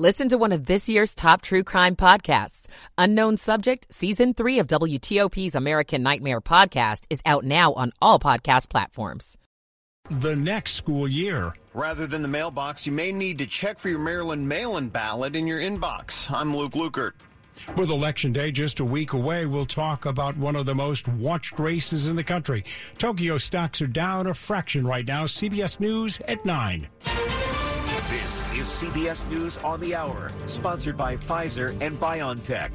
Listen to one of this year's top true crime podcasts. Unknown Subject, Season 3 of WTOP's American Nightmare podcast is out now on all podcast platforms. The next school year. Rather than the mailbox, you may need to check for your Maryland mail-in ballot in your inbox. I'm Luke Lukert. With Election Day just a week away, we'll talk about one of the most watched races in the country. Tokyo stocks are down a fraction right now. CBS News at 9. Is CBS News on the Hour, sponsored by Pfizer and BioNTech.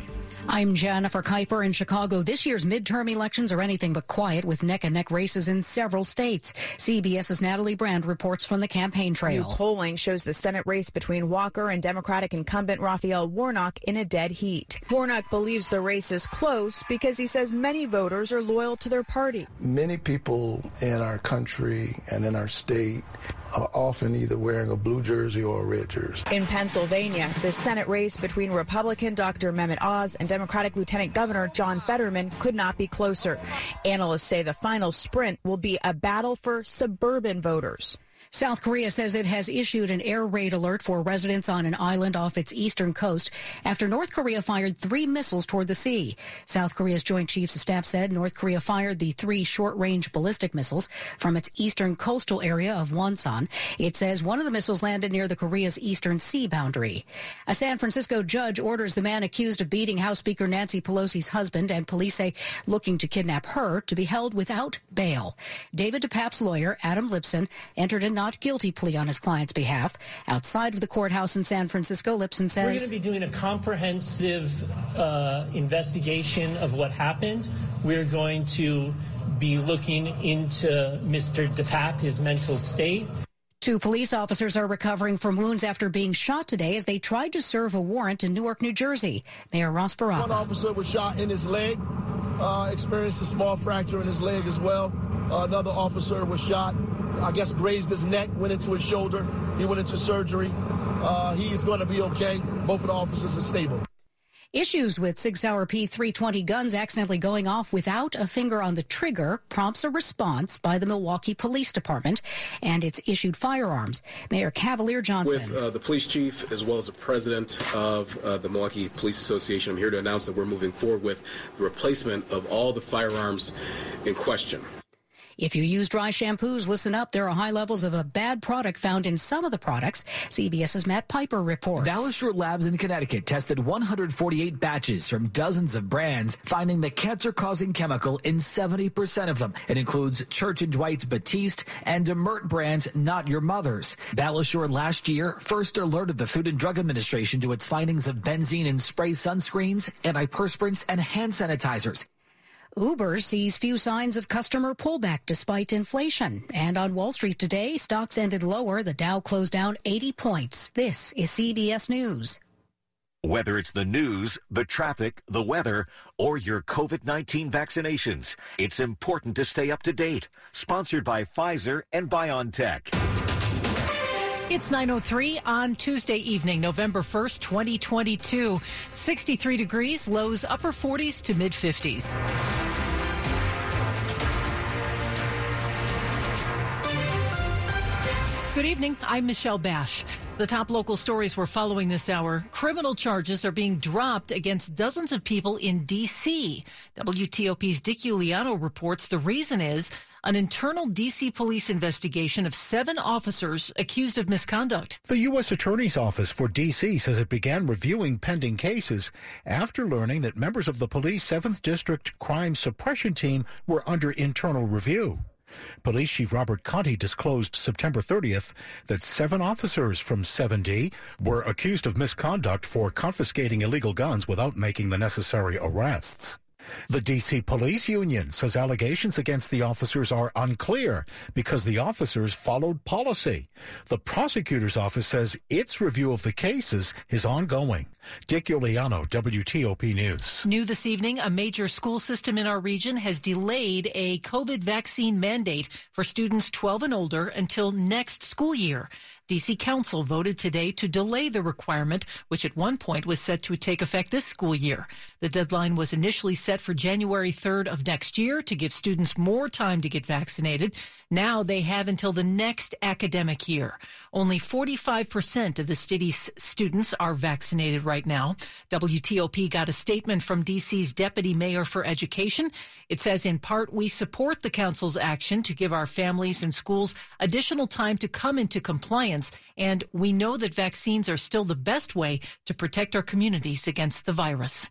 I'm Jennifer Keiper in Chicago. This year's midterm elections are anything but quiet with neck and neck races in several states. CBS's Natalie Brand reports from the campaign trail. New polling shows the Senate race between Walker and Democratic incumbent Raphael Warnock in a dead heat. Warnock believes the race is close because he says many voters are loyal to their party. Many people in our country and in our state are often either wearing a blue jersey or a red jersey. In Pennsylvania, the Senate race between Republican Dr. Mehmet Oz and Democratic Lieutenant Governor John Fetterman could not be closer. Analysts say the final sprint will be a battle for suburban voters. South Korea says it has issued an air raid alert for residents on an island off its eastern coast after North Korea fired three missiles toward the sea. South Korea's Joint Chiefs of Staff said North Korea fired the three short range ballistic missiles from its eastern coastal area of Wonsan. It says one of the missiles landed near the Korea's eastern sea boundary. A San Francisco judge orders the man accused of beating House Speaker Nancy Pelosi's husband and police say looking to kidnap her to be held without bail. David DePape's lawyer, Adam Lipson, entered a not guilty plea on his client's behalf. Outside of the courthouse in San Francisco, Lipson says We're going to be doing a comprehensive uh, investigation of what happened. We're going to be looking into Mr. DePape, his mental state. Two police officers are recovering from wounds after being shot today as they tried to serve a warrant in Newark, New Jersey. Mayor Ras Baraka. One officer was shot in his leg, uh, experienced a small fracture in his leg as well. Uh, another officer was shot I guess, grazed his neck, went into his shoulder. He went into surgery. Uh, he is going to be okay. Both of the officers are stable. Issues with Sig Sauer P320 guns accidentally going off without a finger on the trigger prompts a response by the Milwaukee Police Department and its issued firearms. Mayor Cavalier Johnson. With uh, the police chief as well as the president of uh, the Milwaukee Police Association, I'm here to announce that we're moving forward with the replacement of all the firearms in question. If you use dry shampoos, listen up. There are high levels of a bad product found in some of the products. CBS's Matt Piper reports. Valisure Labs in Connecticut tested 148 batches from dozens of brands, finding the cancer-causing chemical in 70% of them. It includes Church & Dwight's Batiste and Demert brands Not Your Mother's. Valisure last year first alerted the Food and Drug Administration to its findings of benzene in spray sunscreens, antiperspirants, and hand sanitizers. Uber sees few signs of customer pullback despite inflation. And on Wall Street today, stocks ended lower. The Dow closed down 80 points. This is CBS News. Whether it's the news, the traffic, the weather, or your COVID-19 vaccinations, it's important to stay up to date. Sponsored by Pfizer and BioNTech. It's 9.03 on Tuesday evening, November 1st, 2022. 63 degrees, lows upper 40s to mid 50s. Good evening. I'm Michelle Basch. The top local stories we're following this hour. Criminal charges are being dropped against dozens of people in D.C. WTOP's Dick Uliano reports the reason is an internal D.C. police investigation of seven officers accused of misconduct. The U.S. Attorney's Office for D.C. says it began reviewing pending cases after learning that members of the police 7th District Crime Suppression Team were under internal review. Police Chief Robert Contee disclosed September 30th that seven officers from 7D were accused of misconduct for confiscating illegal guns without making the necessary arrests. The DC Police Union says allegations against the officers are unclear because the officers followed policy. The prosecutor's office says its review of the cases is ongoing. Dick Uliano, WTOP News. New this evening, a major school system in our region has delayed a COVID vaccine mandate for students 12 and older until next school year. D.C. Council voted today to delay the requirement, which at one point was set to take effect this school year. The deadline was initially set for January 3rd of next year to give students more time to get vaccinated. Now they have until the next academic year. Only 45% of the city's students are vaccinated right now. WTOP got a statement from D.C.'s Deputy Mayor for Education. It says, in part, we support the council's action to give our families and schools additional time to come into compliance, and we know that vaccines are still the best way to protect our communities against the virus.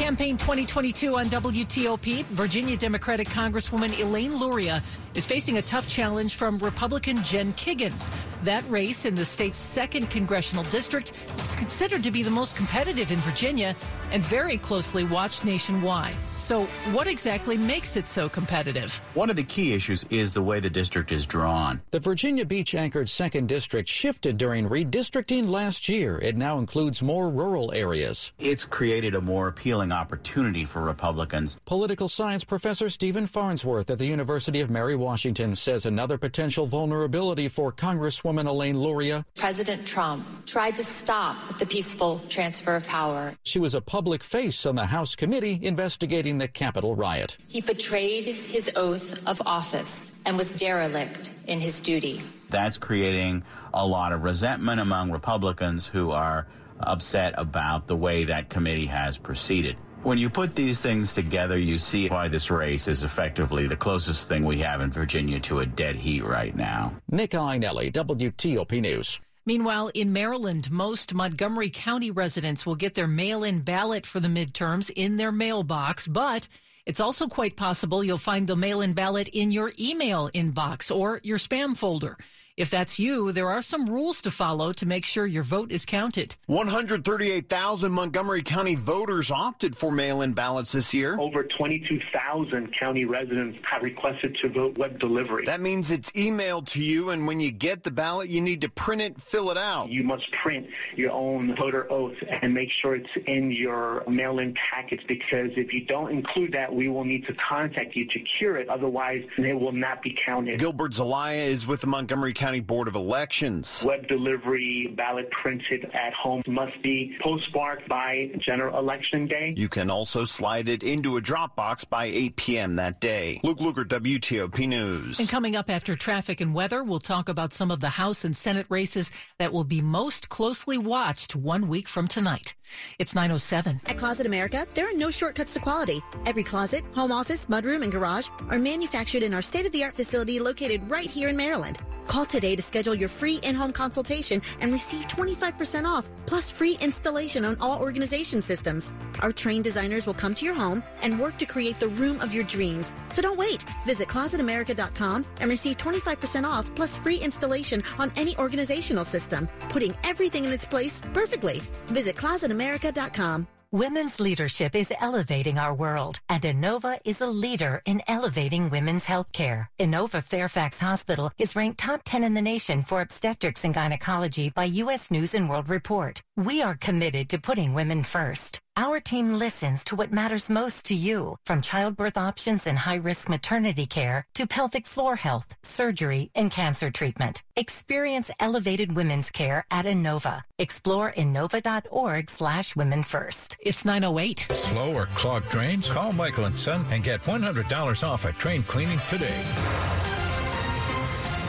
Campaign 2022 on WTOP, Virginia Democratic Congresswoman Elaine Luria is facing a tough challenge from Republican Jen Kiggans. That race in the state's second congressional district is considered to be the most competitive in Virginia and very closely watched nationwide. So, what exactly makes it so competitive? One of the key issues is the way the district is drawn. The Virginia Beach anchored second district shifted during redistricting last year. It now includes more rural areas. It's created a more appealing opportunity for Republicans. Political science professor Stephen Farnsworth at the University of Mary Washington says another potential vulnerability for Congresswoman Elaine Luria. President Trump tried to stop the peaceful transfer of power. She was a public face on the House committee investigating the Capitol riot. He betrayed his oath of office and was derelict in his duty. That's creating a lot of resentment among Republicans who are upset about the way that committee has proceeded. When you put these things together, you see why this race is effectively the closest thing we have in Virginia to a dead heat right now. Nick Iannelli, WTOP News. Meanwhile, in Maryland, most Montgomery County residents will get their mail in ballot for the midterms in their mailbox, but it's also quite possible you'll find the mail in ballot in your email inbox or your spam folder. If that's you, there are some rules to follow to make sure your vote is counted. 138,000 Montgomery County voters opted for mail-in ballots this year. Over 22,000 county residents have requested to vote web delivery. That means it's emailed to you, and when you get the ballot, you need to print it, fill it out. You must print your own voter oath and make sure it's in your mail-in package because if you don't include that, we will need to contact you to cure it. Otherwise, it will not be counted. Gilbert Zelaya is with the Montgomery County Board of Elections. Web delivery, ballot printed at home must be postmarked by general election day. You can also slide it into a Dropbox by 8 p.m. that day. Luke Lukert, WTOP News. And coming up after traffic and weather, we'll talk about some of the House and Senate races that will be most closely watched one week from tonight. It's 907. At Closet America, there are no shortcuts to quality. Every closet, home office, mudroom, and garage are manufactured in our state-of-the-art facility located right here in Maryland. Call today to schedule your free in-home consultation and receive 25% off, plus free installation on all organization systems. Our trained designers will come to your home and work to create the room of your dreams. So don't wait. Visit closetamerica.com and receive 25% off plus free installation on any organizational system, putting everything in its place perfectly. Visit closetamerica.com. Women's leadership is elevating our world, and Inova is a leader in elevating women's healthcare. Inova Fairfax Hospital is ranked top 10 in the nation for obstetrics and gynecology by U.S. News and World Report. We are committed to putting women first. Our team listens to what matters most to you, from childbirth options and high-risk maternity care to pelvic floor health, surgery, and cancer treatment. Experience elevated women's care at Inova. Explore inova.org slash women first. It's 908. Slow or clogged drains? Call Michael and Son and get $100 off a drain cleaning today.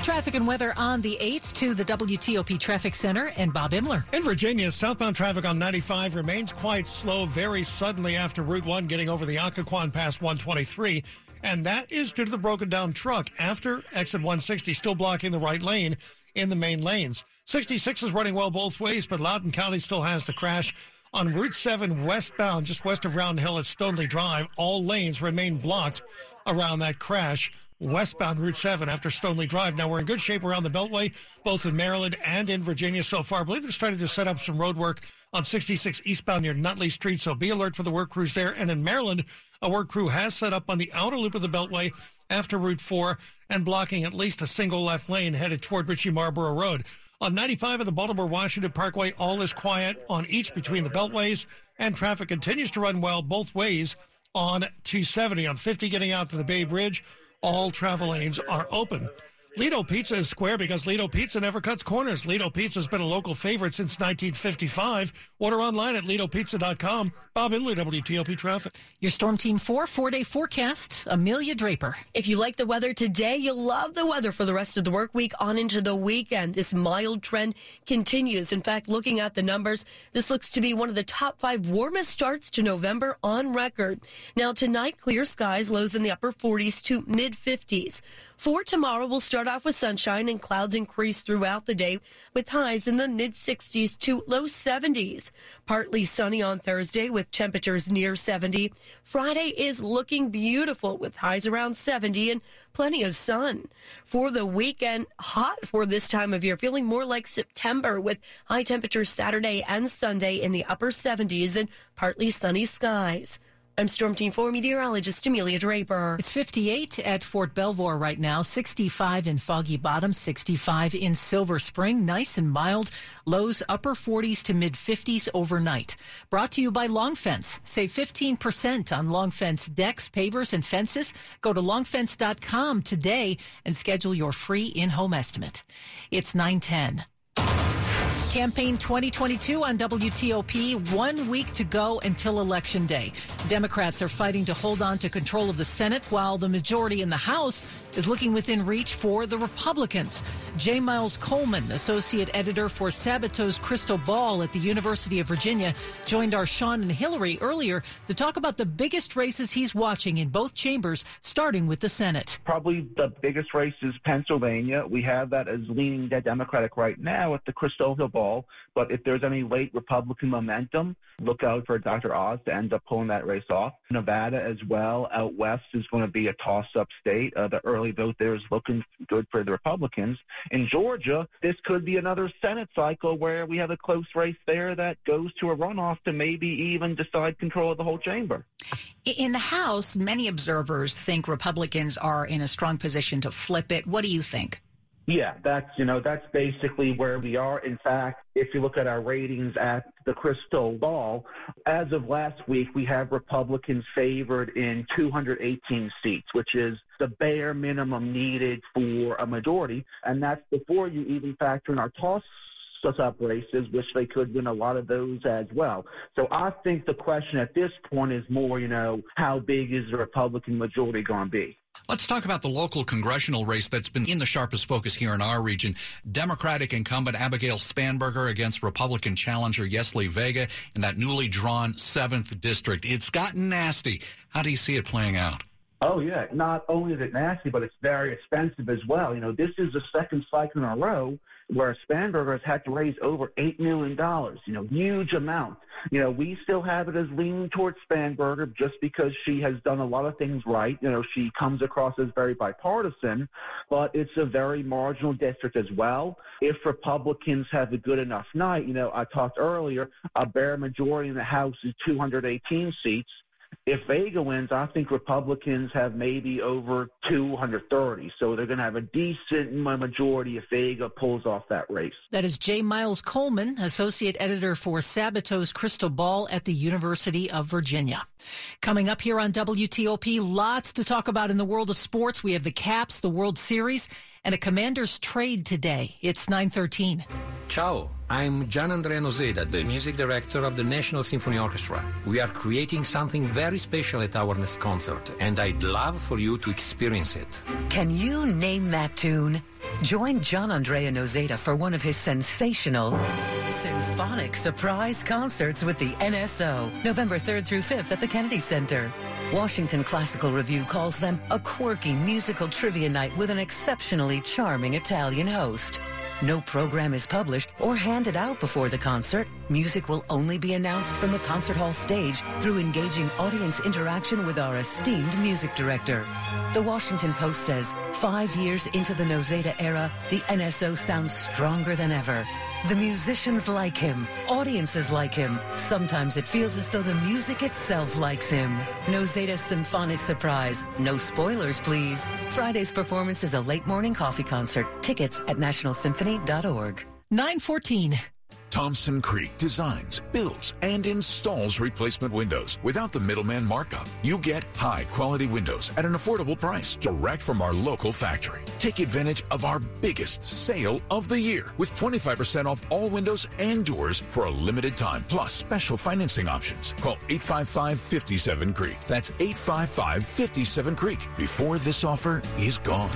Traffic and weather on the 8th to the WTOP Traffic Center and Bob Inman. In Virginia, southbound traffic on 95 remains quite slow very suddenly after Route 1 getting over the Occoquan past 123. And that is due to the broken down truck after exit 160 still blocking the right lane in the main lanes. 66 is running well both ways, but Loudoun County still has the crash. On Route 7 westbound, just west of Round Hill at Stoneley Drive, all lanes remain blocked around that crash westbound Route 7 after Stoneley Drive. Now, we're in good shape around the Beltway, both in Maryland and in Virginia so far. I believe they're starting to set up some road work on 66 eastbound near Nutley Street, so be alert for the work crews there. And in Maryland, a work crew has set up on the outer loop of the Beltway after Route 4 and blocking at least a single left lane headed toward Ritchie Marlboro Road. On 95 of the Baltimore Washington Parkway, all is quiet on each between the beltways, and traffic continues to run well both ways on 270. On 50 getting out to the Bay Bridge, all travel lanes are open. Lido Pizza is square because Lido Pizza never cuts corners. Lido Pizza has been a local favorite since 1955. Order online at lidopizza.com. Bob Inman, WTOP Traffic. Your Storm Team 4 four-day forecast, Amelia Draper. If you like the weather today, you'll love the weather for the rest of the work week on into the weekend. This mild trend continues. In fact, looking at the numbers, this looks to be one of the top five warmest starts to November on record. Now, tonight, clear skies, lows in the upper 40s to mid 50s. For tomorrow, we'll start off with sunshine and clouds increase throughout the day with highs in the mid 60s to low 70s. Partly sunny on Thursday with temperatures near 70. Friday is looking beautiful with highs around 70 and plenty of sun. For the weekend, hot for this time of year, feeling more like September with high temperatures Saturday and Sunday in the upper 70s and partly sunny skies. I'm Storm Team 4 meteorologist Amelia Draper. It's 58 at Fort Belvoir right now, 65 in Foggy Bottom, 65 in Silver Spring. Nice and mild. Lows upper 40s to mid 50s overnight. Brought to you by Long Fence. Save 15% on Long Fence decks, pavers, and fences. Go to longfence.com today and schedule your free in-home estimate. It's 910. Campaign 2022 on WTOP. One week to go until Election Day. Democrats are fighting to hold on to control of the Senate while the majority in the House is looking within reach for the Republicans. J. Miles Coleman, associate editor for Sabato's Crystal Ball at the University of Virginia, joined our Sean and Hillary earlier to talk about the biggest races he's watching in both chambers, starting with the Senate. Probably the biggest race is Pennsylvania. We have that as leaning Democratic right now at the Crystal Hill Ball. But if there's any late Republican momentum, look out for Dr. Oz to end up pulling that race off. Nevada as well, out west, is going to be a toss-up state. Uh, the early vote there is looking good for the Republicans. In Georgia, this could be another Senate cycle where we have a close race there that goes to a runoff to maybe even decide control of the whole chamber. In the House, many observers think Republicans are in a strong position to flip it. What do you think? Yeah, that's you know that's basically where we are. In fact, if you look at our ratings at the Crystal Ball, as of last week, we have Republicans favored in 218 seats, which is the bare minimum needed for a majority, and that's before you even factor in our toss up races, which they could win a lot of those as well. So I think the question at this point is more, you know, how big is the Republican majority going to be? Let's talk about the local congressional race that's been in the sharpest focus here in our region. Democratic incumbent Abigail Spanberger against Republican challenger Yesli Vega in that newly drawn 7th district. It's gotten nasty. How do you see it playing out? Oh, yeah. Not only is it nasty, but it's very expensive as well. You know, this is the second cycle in a row where Spanberger has had to raise over $8 million, you know, huge amount. You know, we still have it as leaning towards Spanberger just because she has done a lot of things right. You know, she comes across as very bipartisan, but it's a very marginal district as well. If Republicans have a good enough night, you know, I talked earlier, a bare majority in the House is 218 seats if Vega wins, I think Republicans have maybe over 230. So they're going to have a decent majority if Vega pulls off that race. That is J. Miles Coleman, associate editor for Sabato's Crystal Ball at the University of Virginia. Coming up here on WTOP, lots to talk about in the world of sports. We have the Caps, the World Series, and a commander's trade today. It's 913. Ciao, I'm Gianandrea Noseda, the music director of the National Symphony Orchestra. We are creating something very special at our next concert, and I'd love for you to experience it. Can you name that tune? Join Gianandrea Noseda for one of his sensational symphonic surprise concerts with the NSO, November 3rd through 5th at the Kennedy Center. Washington Classical Review calls them a quirky musical trivia night with an exceptionally charming Italian host. No program is published or handed out before the concert. Music will only be announced from the concert hall stage through engaging audience interaction with our esteemed music director. The Washington Post says, five years into the Noseda era, the NSO sounds stronger than ever. The musicians like him. Audiences like him. Sometimes it feels as though the music itself likes him. Noseda Symphonic Surprise. No spoilers, please. Friday's performance is a late morning coffee concert. Tickets at nationalsymphony.org. 914. Thompson Creek designs, builds, and installs replacement windows without the middleman markup. You get high quality windows at an affordable price direct from our local factory. Take advantage of our biggest sale of the year with 25% off all windows and doors for a limited time, plus special financing options. Call 855 57 Creek. That's 855 57 Creek before this offer is gone.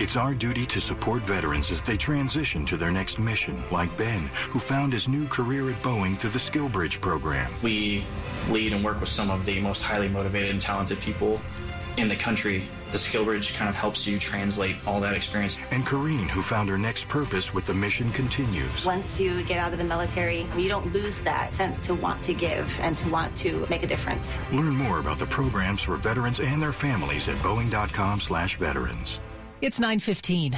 It's our duty to support veterans as they transition to their next mission, like Ben, who found his new career at Boeing through the SkillBridge program. We lead and work with some of the most highly motivated and talented people in the country. The SkillBridge kind of helps you translate all that experience. And Kareen, who found her next purpose with the mission continues. Once you get out of the military, you don't lose that sense to want to give and to want to make a difference. Learn more about the programs for veterans and their families at boeing.com slash veterans. It's 915.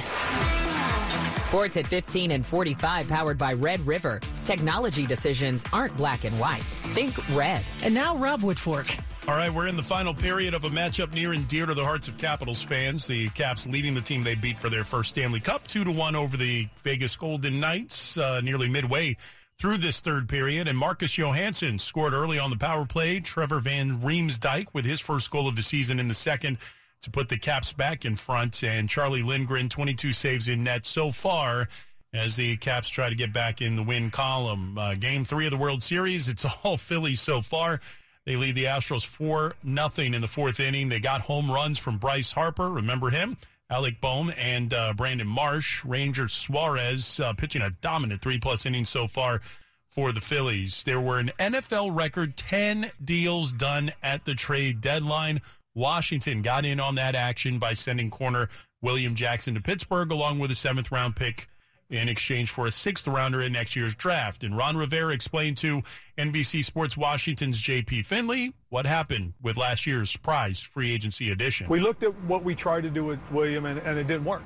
Sports at 15 and 45 powered by Red River. Technology decisions aren't black and white. Think red. And now Rob Woodfork. All right, we're in the final period of a matchup near and dear to the hearts of Capitals fans. The Caps leading the team they beat for their first Stanley Cup, two to one over the Vegas Golden Knights, uh, nearly midway through this third period. And Marcus Johansson scored early on the power play. Trevor Van Riemsdyk with his first goal of the season in the second to put the Caps back in front. And Charlie Lindgren, 22 saves in net so far as the Caps try to get back in the win column. Uh, game three of the World Series, it's all Phillies so far. They lead the Astros 4 nothing in the fourth inning. They got home runs from Bryce Harper. Remember him? Alec Bohm and uh, Brandon Marsh. Ranger Suarez uh, pitching a dominant three plus innings so far for the Phillies. There were an NFL record 10 deals done at the trade deadline. Washington got in on that action by sending corner William Jackson to Pittsburgh along with a seventh round pick in exchange for a sixth rounder in next year's draft. And Ron Rivera explained to NBC Sports Washington's JP Finley what happened with last year's prized free agency edition. We looked at what we tried to do with William, and, and it didn't work.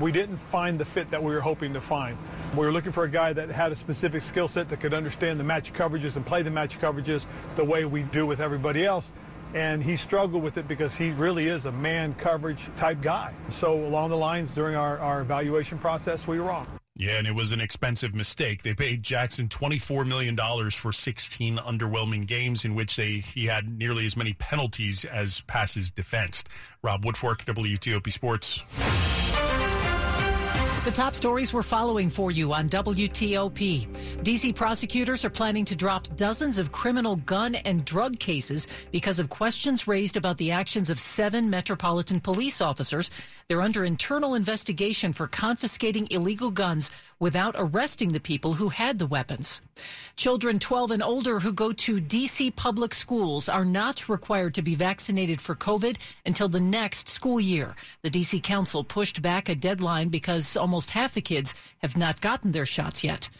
We didn't find the fit that we were hoping to find. We were looking for a guy that had a specific skill set that could understand the match coverages and play the match coverages the way we do with everybody else and he struggled with it because he really is a man coverage type guy. So along the lines during our, our evaluation process, we were wrong. Yeah, and it was an expensive mistake. They paid Jackson $24 million for 16 underwhelming games in which they he had nearly as many penalties as passes defensed. Rob Woodfork, WTOP Sports. The top stories we're following for you on WTOP. DC prosecutors are planning to drop dozens of criminal gun and drug cases because of questions raised about the actions of seven Metropolitan police officers. They're under internal investigation for confiscating illegal guns without arresting the people who had the weapons. Children 12 and older who go to DC public schools are not required to be vaccinated for COVID until the next school year. The DC Council pushed back a deadline because almost half the kids have not gotten their shots yet.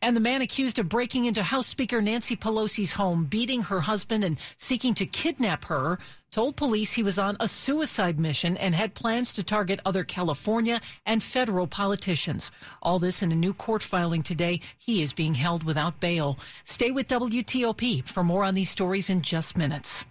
And the man accused of breaking into House Speaker Nancy Pelosi's home, beating her husband, and seeking to kidnap her told police he was on a suicide mission and had plans to target other California and federal politicians. All this in a new court filing today. He is being held without bail. Stay with WTOP for more on these stories in just minutes.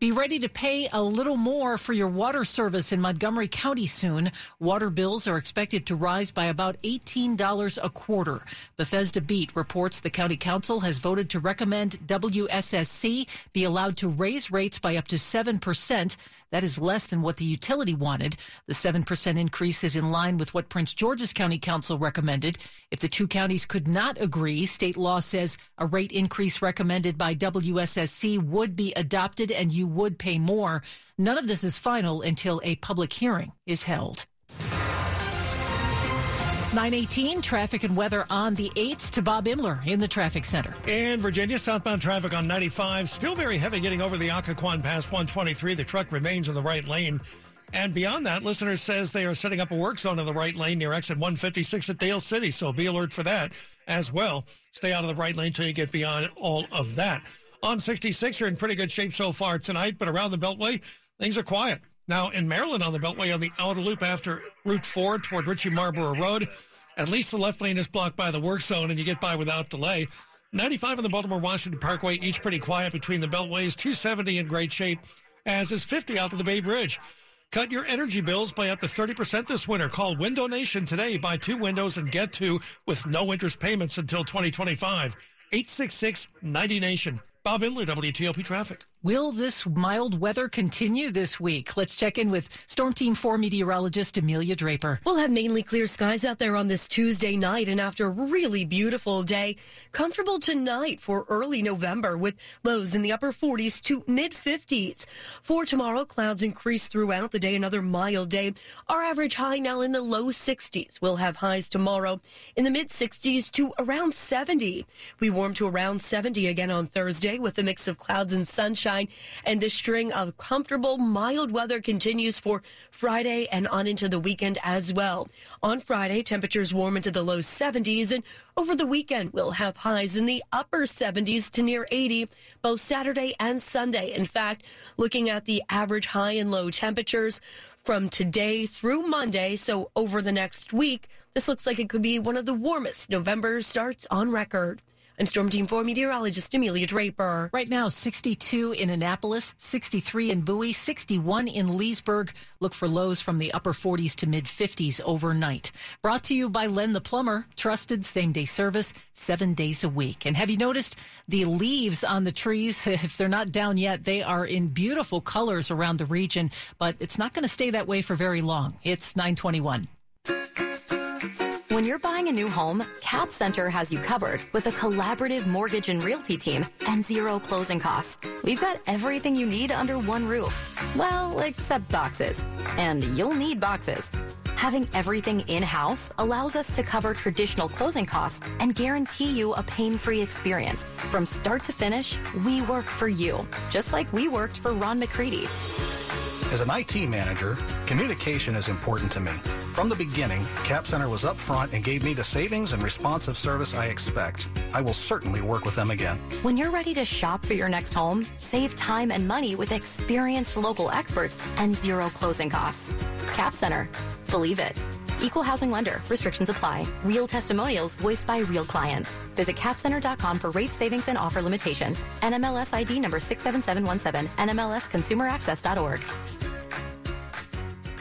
Be ready to pay a little more for your water service in Montgomery County soon. Water bills are expected to rise by about $18 a quarter. Bethesda Beat reports the county council has voted to recommend WSSC be allowed to raise rates by up to 7 percent That is less than what the utility wanted. The 7% increase is in line with what Prince George's County Council recommended. If the two counties could not agree, state law says a rate increase recommended by WSSC would be adopted and you would pay more. None of this is final until a public hearing is held. 918 traffic and weather on the 8th to Bob Inman in the traffic center. In Virginia, southbound traffic on 95, still very heavy getting over the Occoquan Pass 123. The truck remains in the right lane. And beyond that, listeners says they are setting up a work zone in the right lane near exit 156 at Dale City. So be alert for that as well. Stay out of the right lane until you get beyond all of that. On 66, you're in pretty good shape so far tonight, but around the Beltway, things are quiet. Now, in Maryland on the Beltway on the outer loop after Route 4 toward Ritchie Marlboro Road, at least the left lane is blocked by the work zone and you get by without delay. 95 on the Baltimore Washington Parkway, each pretty quiet between the Beltways. 270 in great shape, as is 50 out to the Bay Bridge. Cut your energy bills by up to 30% this winter. Call Window Nation today. Buy two windows and get two with no interest payments until 2025. 866 90 Nation. Bob Inman, WTOP Traffic. Will this mild weather continue this week? Let's check in with Storm Team 4 meteorologist Amelia Draper. We'll have mainly clear skies out there on this Tuesday night, and after a really beautiful day, comfortable tonight for early November with lows in the upper 40s to mid 50s. For tomorrow, clouds increase throughout the day, another mild day. Our average high now in the low 60s. We'll have highs tomorrow in the mid 60s to around 70. We warm to around 70 again on Thursday with a mix of clouds and sunshine. And this string of comfortable, mild weather continues for Friday and on into the weekend as well. On Friday, temperatures warm into the low 70s, and over the weekend, we'll have highs in the upper 70s to near 80, both Saturday and Sunday. In fact, looking at the average high and low temperatures from today through Monday, so over the next week, this looks like it could be one of the warmest November starts on record. I'm Storm Team 4 meteorologist Amelia Draper. Right now, 62 in Annapolis, 63 in Bowie, 61 in Leesburg. Look for lows from the upper 40s to mid 50s overnight. Brought to you by Len the Plumber, trusted same day service, seven days a week. And have you noticed the leaves on the trees? If they're not down yet, they are in beautiful colors around the region, but it's not going to stay that way for very long. It's 921. When you're buying a new home, Cap Center has you covered with a collaborative mortgage and realty team and zero closing costs. We've got everything you need under one roof. Well, except boxes. And you'll need boxes. Having everything in-house allows us to cover traditional closing costs and guarantee you a pain-free experience. From start to finish, we work for you, just like we worked for Ron McCready. As an IT manager, communication is important to me. From the beginning, Cap Center was upfront and gave me the savings and responsive service I expect. I will certainly work with them again. When you're ready to shop for your next home, save time and money with experienced local experts and zero closing costs. Cap Center. Believe it. Equal housing lender. Restrictions apply. Real testimonials voiced by real clients. Visit capcenter.com for rate savings and offer limitations. NMLS ID number 67717. NMLSconsumeraccess.org.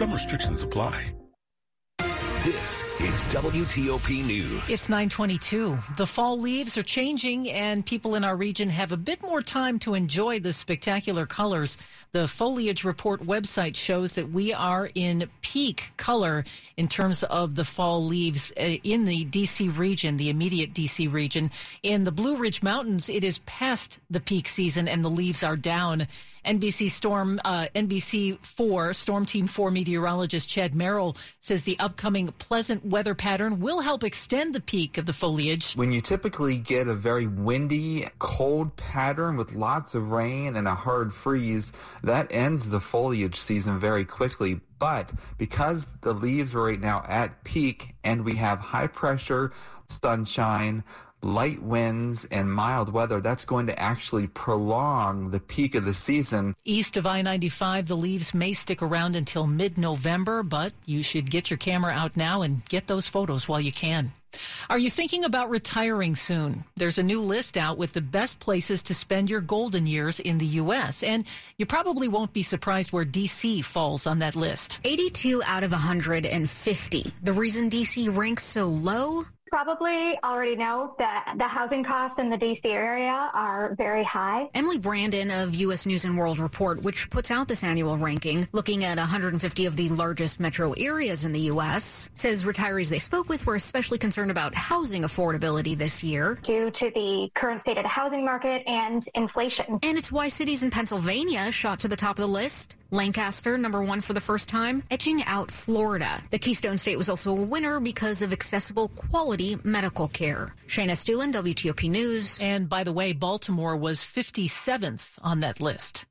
Some restrictions apply. This is WTOP News. It's 922. The fall leaves are changing and people in our region have a bit more time to enjoy the spectacular colors. The Foliage Report website shows that we are in peak color in terms of the fall leaves uh, in the DC region, the immediate DC region. In the Blue Ridge Mountains, it is past the peak season and the leaves are down. NBC Storm, uh, NBC 4, Storm Team 4 meteorologist Chad Merrill says the upcoming pleasant weather pattern will help extend the peak of the foliage. When you typically get a very windy, cold pattern with lots of rain and a hard freeze, that ends the foliage season very quickly. But because the leaves are right now at peak and we have high pressure, sunshine, light winds and mild weather, that's going to actually prolong the peak of the season. East of I 95, the leaves may stick around until mid November, but you should get your camera out now and get those photos while you can. Are you thinking about retiring soon? There's a new list out with the best places to spend your golden years in the U.S., and you probably won't be surprised where D.C. falls on that list. 82 out of 150. The reason DC ranks so low? Probably already know that the housing costs in the DC area are very high. Emily Brandon of U.S. News and World Report, which puts out this annual ranking, looking at 150 of the largest metro areas in the U.S., says retirees they spoke with were especially concerned about housing affordability this year. Due to the current state of the housing market and inflation. And it's why cities in Pennsylvania shot to the top of the list. Lancaster, number one for the first time, edging out Florida. The Keystone State was also a winner because of accessible quality medical care. Shayna Estulin, WTOP News. And by the way, Baltimore was 57th on that list.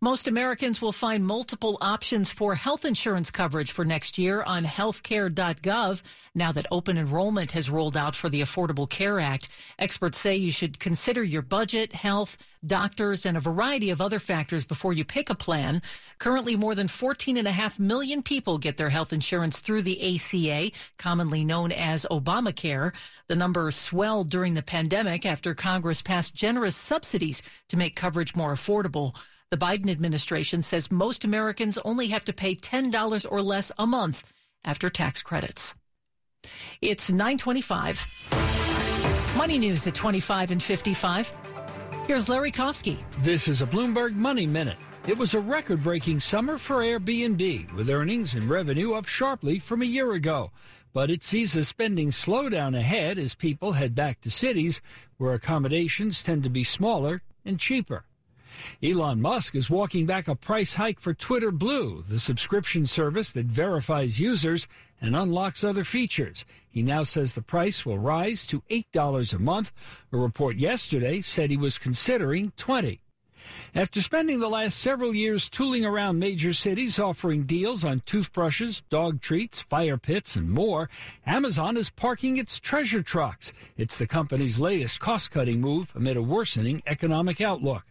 Most Americans will find multiple options for health insurance coverage for next year on healthcare.gov now that open enrollment has rolled out for the Affordable Care Act. Experts say you should consider your budget, health, doctors, and a variety of other factors before you pick a plan. Currently, more than 14.5 million people get their health insurance through the ACA, commonly known as Obamacare. The number swelled during the pandemic after Congress passed generous subsidies to make coverage more affordable. The Biden administration says most Americans only have to pay $10 or less a month after tax credits. It's 925. Money news at 25 and 55. Here's Larry Kofsky. This is a Bloomberg Money Minute. It was a record breaking summer for Airbnb, with earnings and revenue up sharply from a year ago. But it sees a spending slowdown ahead as people head back to cities where accommodations tend to be smaller and cheaper. Elon Musk is walking back a price hike for Twitter Blue, the subscription service that verifies users and unlocks other features. He now says the price will rise to $8 a month. A report yesterday said he was considering 20. After spending the last several years tooling around major cities offering deals on toothbrushes, dog treats, fire pits, and more, Amazon is parking its treasure trucks. It's the company's latest cost-cutting move amid a worsening economic outlook.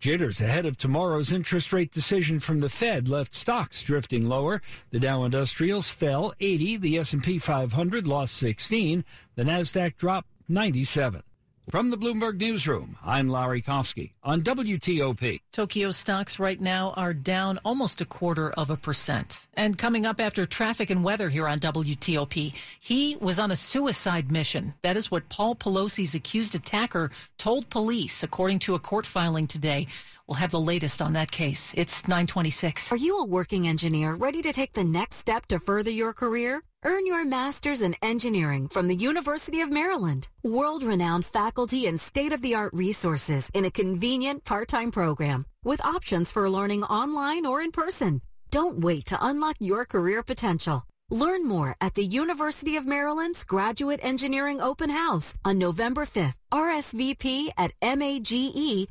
Jitters ahead of tomorrow's interest rate decision from the Fed left stocks drifting lower. The Dow Industrials fell 80, the S&P 500 lost 16, the Nasdaq dropped 97. From the Bloomberg Newsroom, I'm Larry Kofsky on WTOP. Tokyo stocks right now are down almost a quarter of a percent. And coming up after traffic and weather here on WTOP, he was on a suicide mission. That is what Paul Pelosi's accused attacker told police, according to a court filing today. We'll have the latest on that case. It's 926. Are you a working engineer ready to take the next step to further your career? Earn your master's in engineering from the University of Maryland. World-renowned faculty and state-of-the-art resources in a convenient part-time program with options for learning online or in person. Don't wait to unlock your career potential. Learn more at the University of Maryland's Graduate Engineering Open House on November 5th. RSVP at mage.umd.edu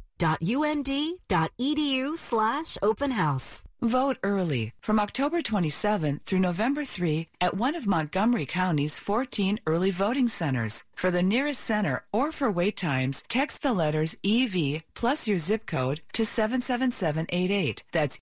slash open house. Vote early from October 27th through November 3 at one of Montgomery County's 14 early voting centers. For the nearest center or for wait times, text the letters EV plus your zip code to 77788. That's